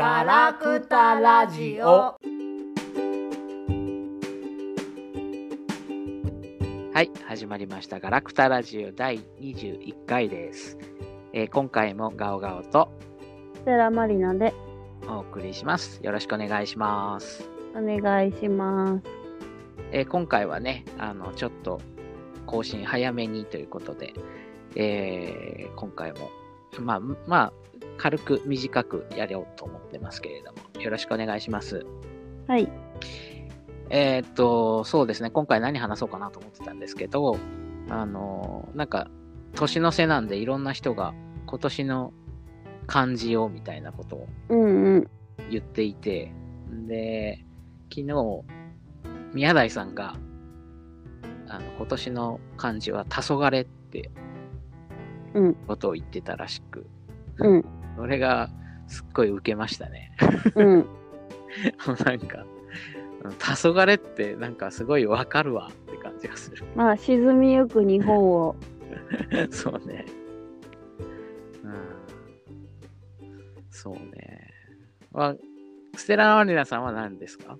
ガラクタラジオ。はい、始まりました。ガラクタラジオ第21回です。えー今回もガオガオとステラマリナでお送りします。よろしくお願いします。お願いします。えー今回はね、あの、ちょっと更新早めにということで、えー今回も、まあ、まあ、軽く短くやろうと思ってますけれども、よろしくお願いします。はい。えーっと、そうですね、今回何話そうかなと思ってたんですけど、あの、なんか、年の瀬なんでいろんな人が今年の漢字をみたいなことをうんうん。言っていて、で、昨日、宮台さんが、あの、今年の漢字は黄昏ってうんことを言ってたらしく、うん。それがすっごい受けましたね。うん。なんか、うん黄昏ってなんかすごいわかるわって感じがする。まあ、沈みゆく日本を。そうね。うん。そうね。まあ、ステラマリナさんは何ですか？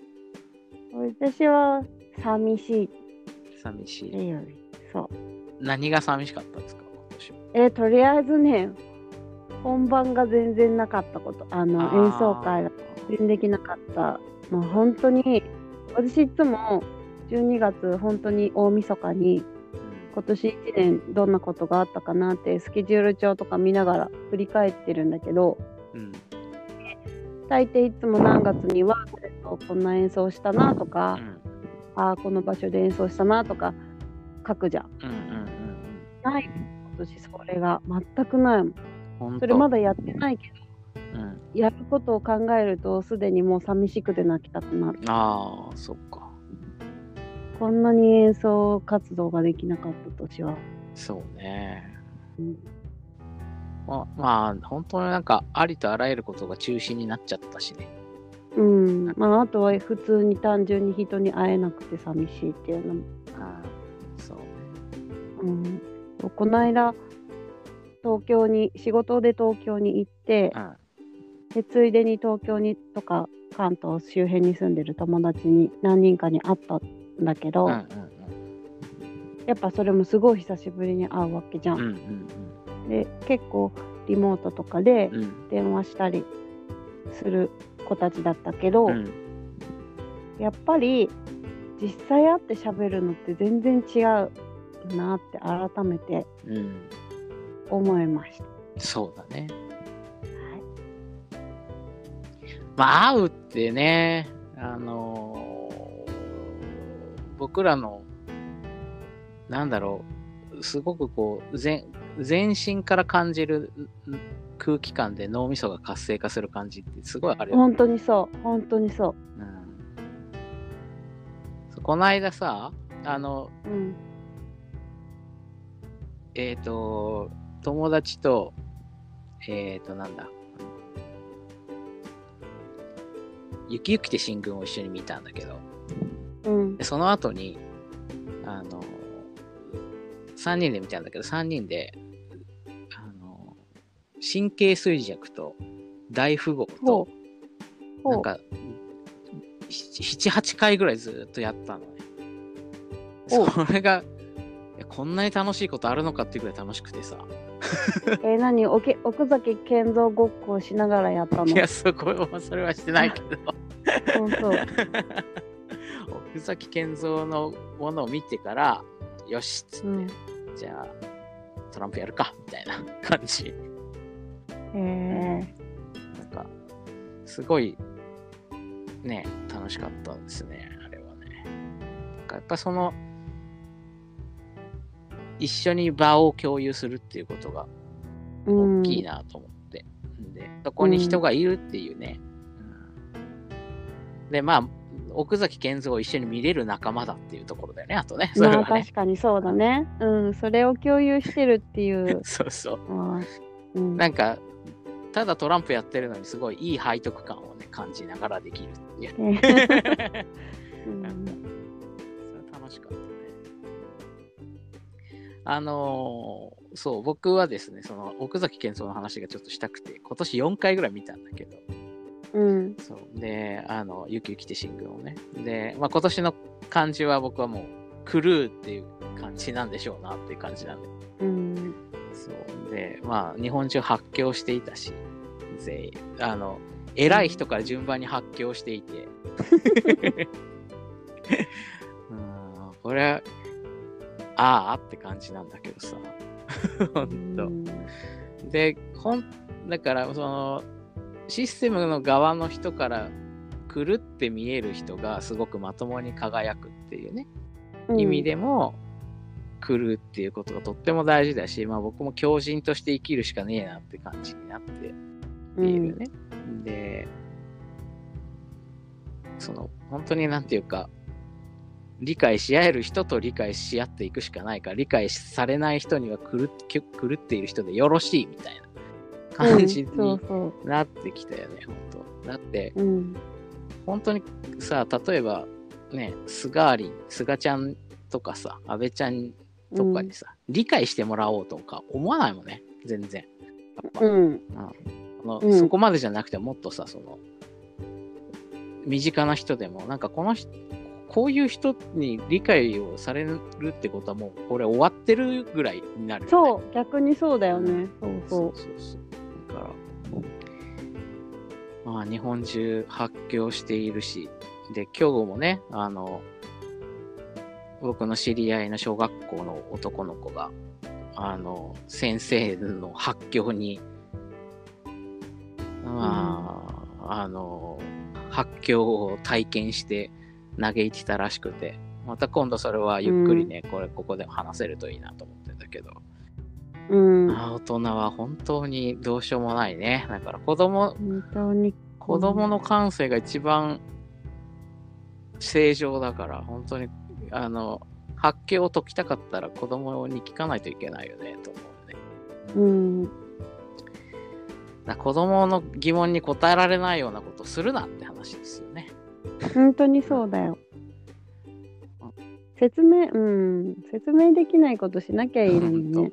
私は寂しいっ寂しい。そう。何が寂しかったんですか？えとりあえずね、本番が全然なかったこと。あの、演奏会が全然できなかった。もう本当に、私いつも12月、本当に大晦日に、今年1年どんなことがあったかなってスケジュール帳とか見ながら振り返ってるんだけどうん。うん。大抵いつも何月にはこんな演奏したなとうか、ん。ああこの場所で演奏したなとか書くじゃん。うん。うん。ない今年それが全くないもん。うん。それまだやってないけどうん。やることを考えるとすでにもう寂しくて泣きたくなる。ああ、そっか。こんなに演奏活動ができなかった年は。そうね。うんままあ、本当になんか、ありとあらゆることが中止になっちゃったしね。うん、まああとは普通に単純に人に会えなくて寂しいっていうのもああ、そうね。うん、この間東京に仕事で東京に行ってうん。でついでに東京にとか関東周辺に住んでる友達に何人かに会ったんだけど、うんうんやっぱそれもすごい久しぶりに会うわけじゃん。うん。うんで結構リモートとかでうんうん。電話したりする子たちだったけど、うん。やっぱり実際会って喋るのって全然違うなって改めてうん。思いました。そうだね。はいまあ、会うってね、あのー僕らの、なんだろう、すごくこう、全、全身から感じるん空気感で脳みそが活性化する感じってすごいあるよね。本当にそう本当にそううこの間さ、あの、う。うんえっ、と、友達と、えっ、と、なんだ、ゆきゆきて新軍を一緒に見たんだけど、うん。でその後に、あの、3人で見たんだけど、3人で、あの、神経衰弱と大富豪となんか、7、8回ぐらいずっとやったのね。おそれが、こんなに楽しいことあるのかっていうぐらい楽しくてさ。えー、何？おけ奥崎健三ごっこをしながらやったの？いや、そこは、それはしてないけど。本当 奥崎健三のものを見てから、よしっつって、うんじゃあ、トランプやるか、みたいな感じ。えなんか、すごい、ね、楽しかったんですね、あれはね。なんかやっぱその、一緒に場を共有するっていうことが大きいなと思って。で、そこに人がいるっていうね。うんで、まあ、奥崎健三を一緒に見れる仲間だっていうところだよね、あとね。それまあはね。確かにそうだねうんそれを共有してるっていうそうそう。まあうんなんか、ただトランプやってるのにすごいいい背徳感をね、感じながらできるっていう。ね うん それ楽しかったね。あのーそう、僕はですね、その奥崎健三の話がちょっとしたくて、今年4回ぐらい見たんだけど、うん。そう。で、あの、ゆきゆきてシングルをね。で、まあ今年の漢字は僕はもう、クルーっていう感じなんでしょうなっていう感じなんで。うん。そう。で、まあ日本中発狂していたし、全員、あの、偉い人から順番に発狂していて。うん、これは、ああって感じなんだけどさ。ほんと。で、ほん、だから、その、システムの側の人から狂って見える人がすごくまともに輝くっていうね、意味でも、来るっていうことがとっても大事だし、まあ僕も強人として生きるしかねえなって感じになっているね。で、その、本当になんていうか、理解し合える人と理解し合っていくしかないから、理解されない人には狂っている人でよろしいみたいな感じに。なってきたよね、本当だって、うん。本当にさ、例えばね、菅あり、菅ちゃんとかさ、安倍ちゃんとかにさ、理解してもらおうとか思わないもんね、全然。やっぱうん。あのうんそこまでじゃなくてもっとさその身近な人でもなんかこの人こういう人に理解をされるってことはもうこれ終わってるぐらいになるよね、そう、逆にそうだよね。そうそそうそうそう。だからまあ日本中発狂しているしで今日もねあの僕の知り合いの小学校の男の子があの先生の発狂にまあ、あの発狂を体験して嘆いてたらしくてまた今度それはゆっくりね、これここで話せるといいなと思ってんだけど、う。うん。あー大人は本当にどうしようもないね。だから子供、本当に。子供の感性が一番正常だから、本当に、あの、発狂を解きたかったら子供に聞かないといけないよね、と思うね。うん。だ子供の疑問に答えられないようなことをするなって話ですよね。本当にそうだよ。説明、うん、説明できないことしなきゃいいのにほね。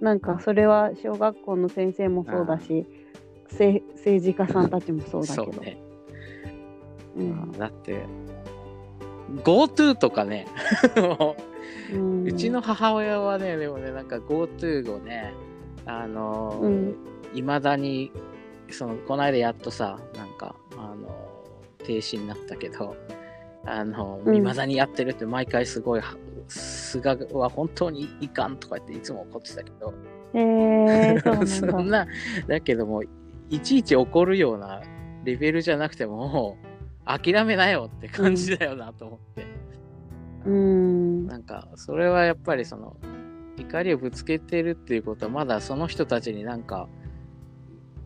なんかそれは小学校の先生もそうだし、せ政治家さんたちもそうだけど。そうね。うんだって、GoTo とかね、うんうちの母親はね、でもね、なんか GoTo をね、あのーうんいまだに、その、この間やっとさ、なんか、あのー停止になったけど、あのー、うんいまだにやってるって毎回すごい、は菅は本当にいかんとか言っていつも怒ってたけど、へえー、そんだ。そんな、だけども、いちいち怒るようなレベルじゃなくても、諦めなよって感じだよなと思って。うん。なんか、それはやっぱりその、怒りをぶつけてるっていうことは、まだその人たちになんか、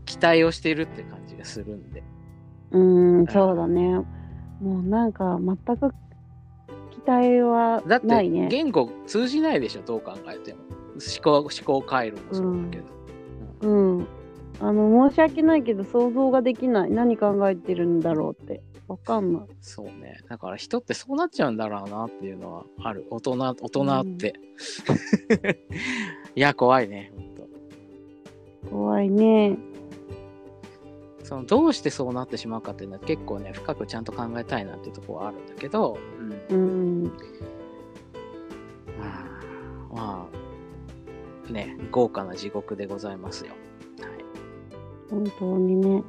期待をしてるって感じがするんで。うん、そうだね。もうなんか全く期待はだって、ないね。言語通じないでしょ、どう考えても。思考、思考回路もそうだけど。うん。あの、申し訳ないけど想像ができない。何考えてるんだろうって。わかんない。そうね。だから人ってそうなっちゃうんだろうなっていうのはある。大人、大人って。いや、怖いね、ほんと。怖いね。そのどうしてそうなってしまうかっていうのは結構ね、深くちゃんと考えたいなっていうところはあるんだけど、うんうん。まあ、まあ、ね、豪華な地獄でございますよ。はい、本当にね。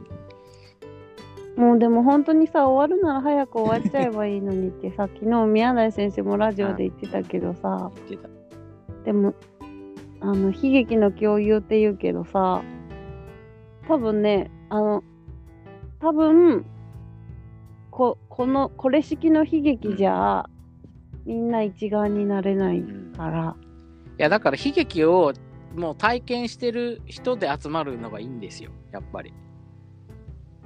もうでも本当にさ、終わるなら早く終わっちゃえばいいのにってさ、昨日宮台先生もラジオで言ってたけどさ、言ってた。でも、あの、悲劇の共有って言うけどさ、多分ね、あの、多分、ここの、これ式の悲劇じゃ、みんな一丸になれないうん。から、いや、だから悲劇をもう体験してる人で集まるのがいいんですよ、やっぱり。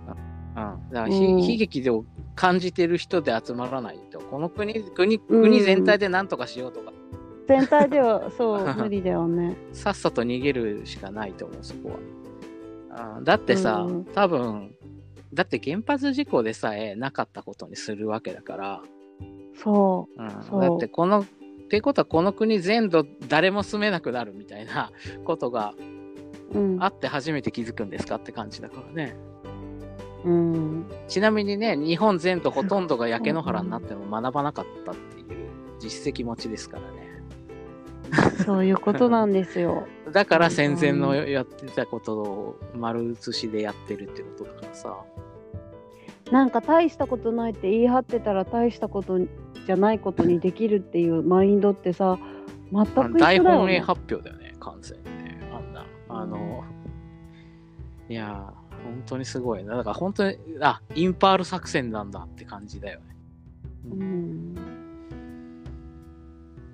うん。だからひ、うん。悲劇を感じてる人で集まらないと、この国、国、うん。国全体で何とかしようとか、全体ではそう、無理だよね。さっさと逃げるしかないと思う、そこは。うん。だってさ、うん。多分、だって原発事故でさえなかったことにするわけだから、そうん、そうだってこの、ってことはこの国全土誰も住めなくなるみたいな ことが。あって初めて気づくんですかって感じだからね。うん。ちなみにね、日本全土ほとんどが焼け野原になっても学ばなかったっていう実績持ちですからね。そういうことなんですよ。だから戦前のやってたことを丸写しでやってるってことだからさ。なんか大したことないって言い張ってたら大したことじゃないことにできるっていうマインドってさ全く一緒だ大。本営発表だよね、完全にね。あんな。あの、いやー、本当にすごいな。だから本当に、あ、インパール作戦なんだって感じだよね。うん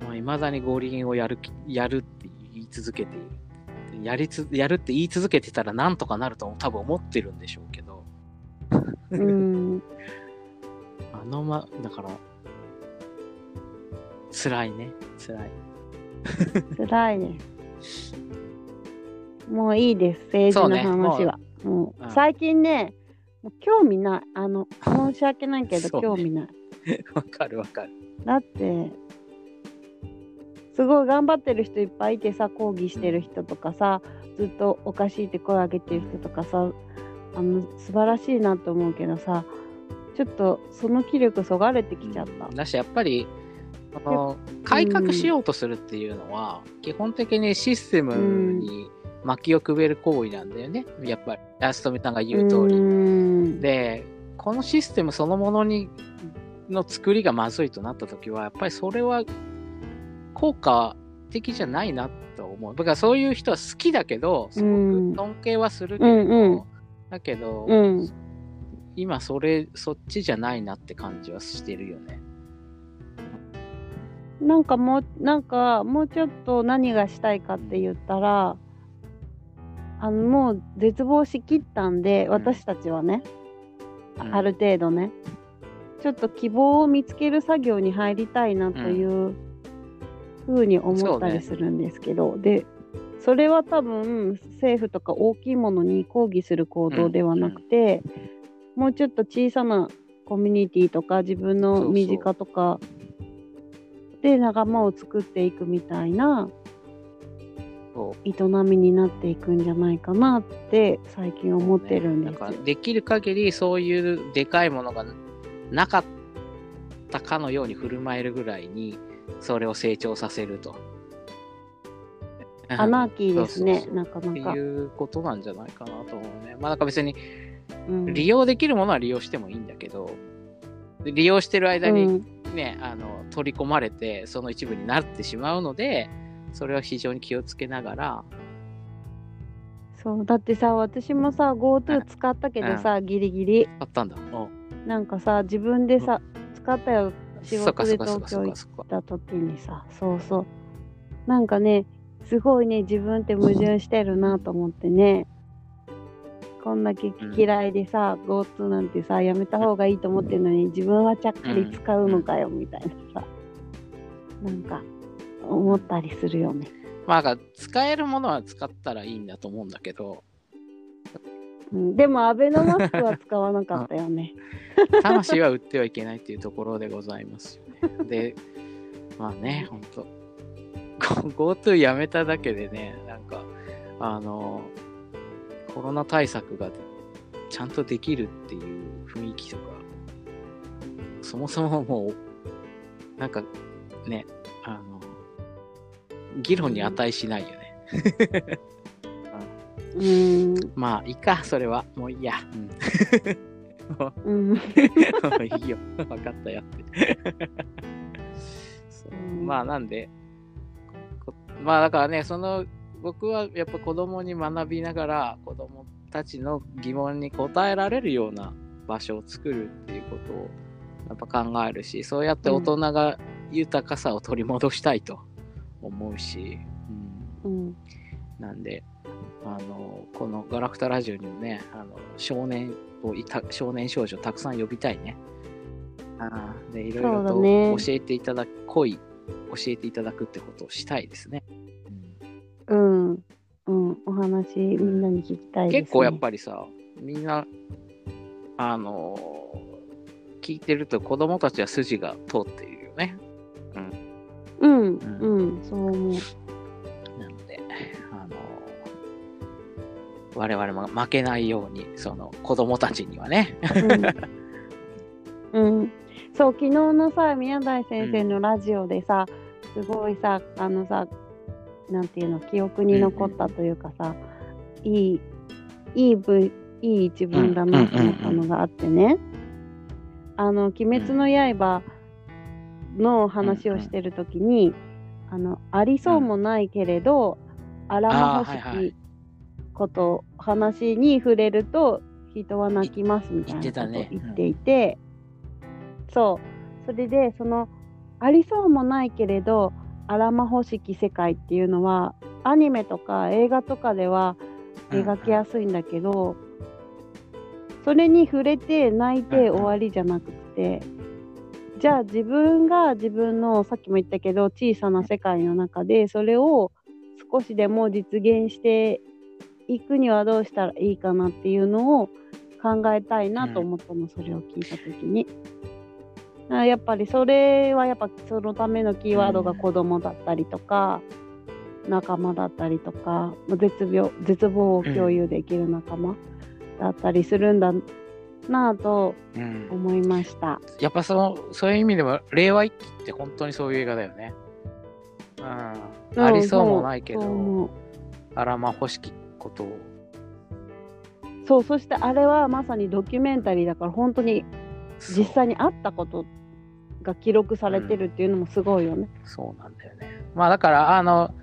まあ、未だに五輪をやる気、やるって言い続けて。やりつ、やるって言い続けてたらなんとかなると多分思ってるんでしょうけど。うん あのま、だから、辛いね。辛い。辛いね。もういいです政治の話は。もううん最近ねもう興味ないあの 申し訳ないけどね興味ない。わかるわかる。だってすごい頑張ってる人いっぱいいてさ抗議してる人とかさずっとおかしいって声上げてる人とかさあの素晴らしいなと思うけどさちょっとその気力そがれてきちゃった。だし、やっぱり、あの改革しようとするっていうのは、基本的にシステムに薪をくべる行為なんだよね。やっぱり、安富さんが言う通り。りで、このシステムそのものにの作りがまずいとなったときは、やっぱりそれは効果的じゃないなと思う。だからそういう人は好きだけど、すごく尊敬はするけれど、うんうん。だけど、うん。今それ、そっちじゃないなって感じはしてるよね。なんかもうなんかもうちょっと何がしたいかって言ったらあのもう絶望しきったんで私たちはね、うん。ある程度ね。ちょっと希望を見つける作業に入りたいなというふうに思ったりするんですけど、でそれは多分政府とか大きいものに抗議する行動ではなくて、もうちょっと小さなコミュニティとか自分の身近とかで仲間を作っていくみたいな営みになっていくんじゃないかなって最近思ってるんですよ。だから。できる限りそういうでかいものがなかったかのように振る舞えるぐらいにそれを成長させると。アナーキーですねなかなか。って。いうことなんじゃないかなと思うね。まあなんか別にうん。利用できるものは利用してもいいんだけど、で利用してる間にうん。ね、あの取り込まれてその一部になってしまうので、それは非常に気をつけながら、そう。だってさ私もさ GoTo 使ったけどさ、ギリギリ。あったんだ。うん。なんかさ自分でさ、使ったよ仕事で東京行っ。た時にさそうそう。なんかねすごいね自分って矛盾してるなと思ってね。こんだけ嫌いでさ、GoTo なんてさやめた方がいいと思ってるのに自分はちゃっかり使うのかよみたいなさ、なんか思ったりするよね。まあ使えるものは使ったらいいんだと思うんだけど、うん、でもアベノマスクは使わなかったよね。魂は売ってはいけないっていうところでございますよね。で、まあね、ほんと。GoTo やめただけでね、なんか、あの、コロナ対策がちゃんとできるっていう雰囲気とか、そもそももう、なんかね、あの、議論に値しないよね。うん、まあ、いいか、それは。もういいや。うん もういいよ。分かったよって。まあなんで、こまあだからね、その僕はやっぱ子供に学びながら子供たちの疑問に答えられるような場所を作るっていうことをやっぱ考えるし、そうやって大人が豊かさを取り戻したいと思うし、うんうん、なんで、あの、このガラクタラジオにもね、あの少年をいた、少年少女たくさん呼びたいね。あーで、いろいろと教えていただく、恋、教えていただくってことをしたいですね。うん、うん、お話みんなに聞きたいです、ね。結構やっぱりさ、みんな、あの聞いてると子供たちは筋が通っているよね。うん、んうん、そう思う。我々も負けないように、その子供たちにはね。うん、うん、そう昨日のさ宮台先生のラジオでさ、すごいさあのさなんていうの記憶に残ったというかさ、いいいい分いい一文だなと思ったのがあってね、あの「鬼滅の刃」の話をしてる時に、あのありそうもないけれど、あらまほしきこと、話に触れると人は泣きますみたいなことを言っていて、そう。それでそのありそうもないけれどあらまほしき世界っていうのはアニメとか映画とかでは描きやすいんだけど、それに触れて泣いて終わりじゃなくて、じゃあ自分が自分のさっきも言ったけど小さな世界の中でそれを少しでも実現していくにはどうしたらいいかなっていうのを考えたいなと思ったの、それを聞いた時に。やっぱりそれはやっぱそのためのキーワードが子供だったりとか、仲間だったりとか絶病絶望を共有できる仲間だったりするんだなぁと思いました、うん、やっぱそのそういう意味でも令和一期って本当にそういう映画だよね。うん、ありそうもないけどあらま欲しきことをそうそしてあれはまさにドキュメンタリーだから本当に実際にあったことが記録されてるっていうのもすごいよね。うん、そうなんだよね。まあだからあの、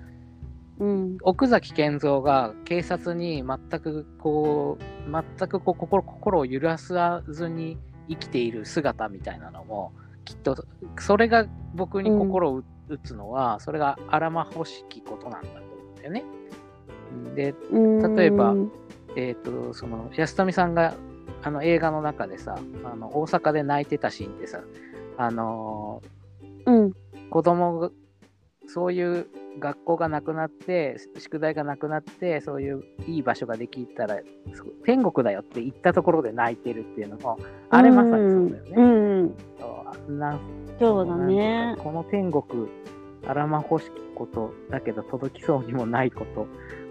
うん、奥崎健三が警察に全くこう全くこう心心を揺らさずに生きている姿みたいなのもきっとそれが僕に心を打つのは、うん、それがあらま欲しきことなんだと思うんだよね。で例えば、えーと、その安富さんがあの映画の中でさあの大阪で泣いてたシーンってさあのー、うん、子供がそういう学校がなくなって宿題がなくなってそういういい場所ができたら天国だよって言ったところで泣いてるっていうのもあれまさにそうだよね。うん、うん、そうだね。この天国あらま欲しきことだけど届きそうにもないこと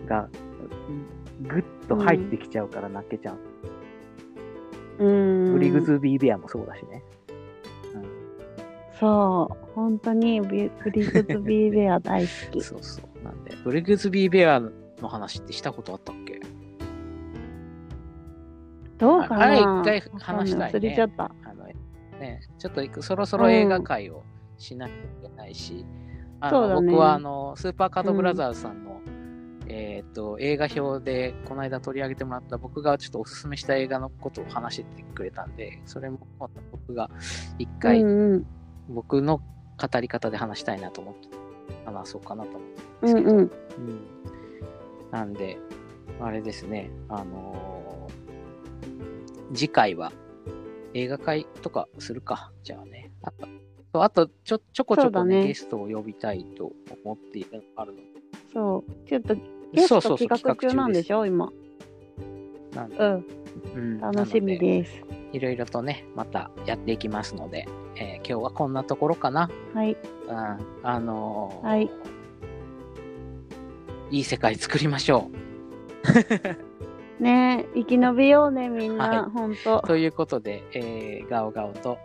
がぐっと入ってきちゃうから泣けちゃう。うん。ブリグズビーベアもそうだしね。うん、そう、本当にブリグズビーベア大好き。そうそう。なんで、ブリグズビーベアの話ってしたことあったっけ？どうかな？あれ一回話したいね。忘れちゃった。あのね、ちょっとそろそろ映画界をしなきゃいけないし、うん、あの、ね、僕はあのスーパーカードブラザーズさんのえっ、ー、と、映画表でこの間取り上げてもらった僕がちょっとおすすめした映画のことを話してくれたんで、それも僕が一回、僕の語り方で話したいなと思って話そうかなと思うんですけど、うんうん、うん、なんで、あれですね、あのー、次回は映画会とかするか、じゃあね。あと、あとちょちょこちょこね、ねゲストを呼びたいと思っているあるので。そう、ちょっとゲスト企画中なんでしょ、今。なんうん、うん、楽しみです。いろいろとね、またやっていきますので、えー、今日はこんなところかな。はい。うん、あのー、はい。いい世界作りましょう。ね生き延びようね、みんな、はい、ほんと。ということで、えー、ガオガオと、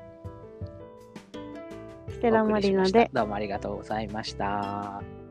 ラマリナで。どうもありがとうございました。